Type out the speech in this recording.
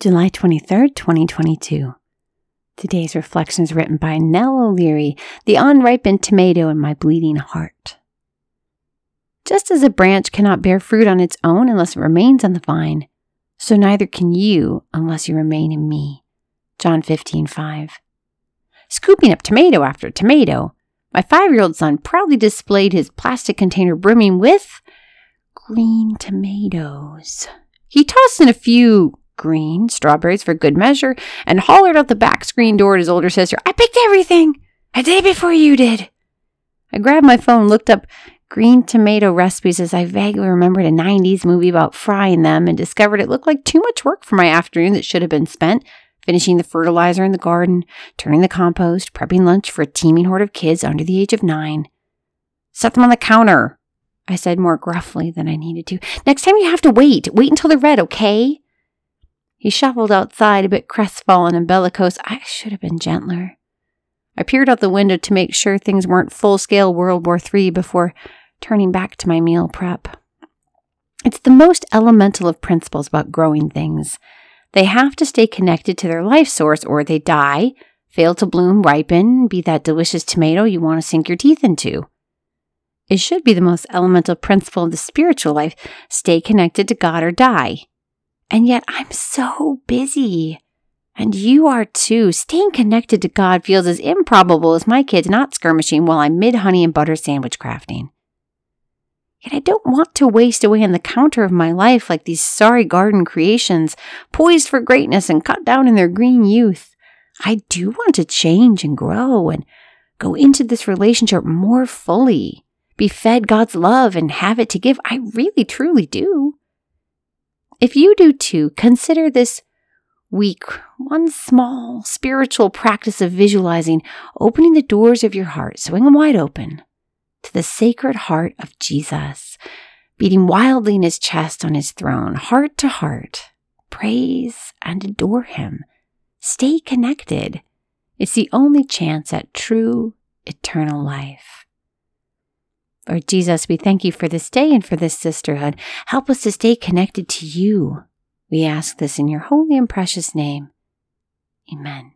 July 23rd, 2022. Today's reflection is written by Nell O'Leary, The Unripened Tomato in My Bleeding Heart. Just as a branch cannot bear fruit on its own unless it remains on the vine, so neither can you unless you remain in me. John 15, 5. Scooping up tomato after tomato, my five year old son proudly displayed his plastic container brimming with green tomatoes. He tossed in a few green strawberries for good measure and hollered out the back screen door at his older sister, I picked everything a day before you did. I grabbed my phone, looked up green tomato recipes as I vaguely remembered a 90s movie about frying them and discovered it looked like too much work for my afternoon that should have been spent finishing the fertilizer in the garden, turning the compost, prepping lunch for a teeming horde of kids under the age of nine. Set them on the counter, I said more gruffly than I needed to. Next time you have to wait. Wait until they're red, okay? He shuffled outside, a bit crestfallen and bellicose. I should have been gentler. I peered out the window to make sure things weren't full scale World War III before turning back to my meal prep. It's the most elemental of principles about growing things. They have to stay connected to their life source or they die, fail to bloom, ripen, be that delicious tomato you want to sink your teeth into. It should be the most elemental principle of the spiritual life stay connected to God or die. And yet I'm so busy. And you are too. Staying connected to God feels as improbable as my kids not skirmishing while I'm mid honey and butter sandwich crafting. Yet I don't want to waste away on the counter of my life like these sorry garden creations, poised for greatness and cut down in their green youth. I do want to change and grow and go into this relationship more fully, be fed God's love and have it to give. I really, truly do. If you do too, consider this week one small spiritual practice of visualizing, opening the doors of your heart, swing them wide open to the sacred heart of Jesus, beating wildly in his chest on his throne, heart to heart. Praise and adore him. Stay connected. It's the only chance at true eternal life. Lord Jesus, we thank you for this day and for this sisterhood. Help us to stay connected to you. We ask this in your holy and precious name. Amen.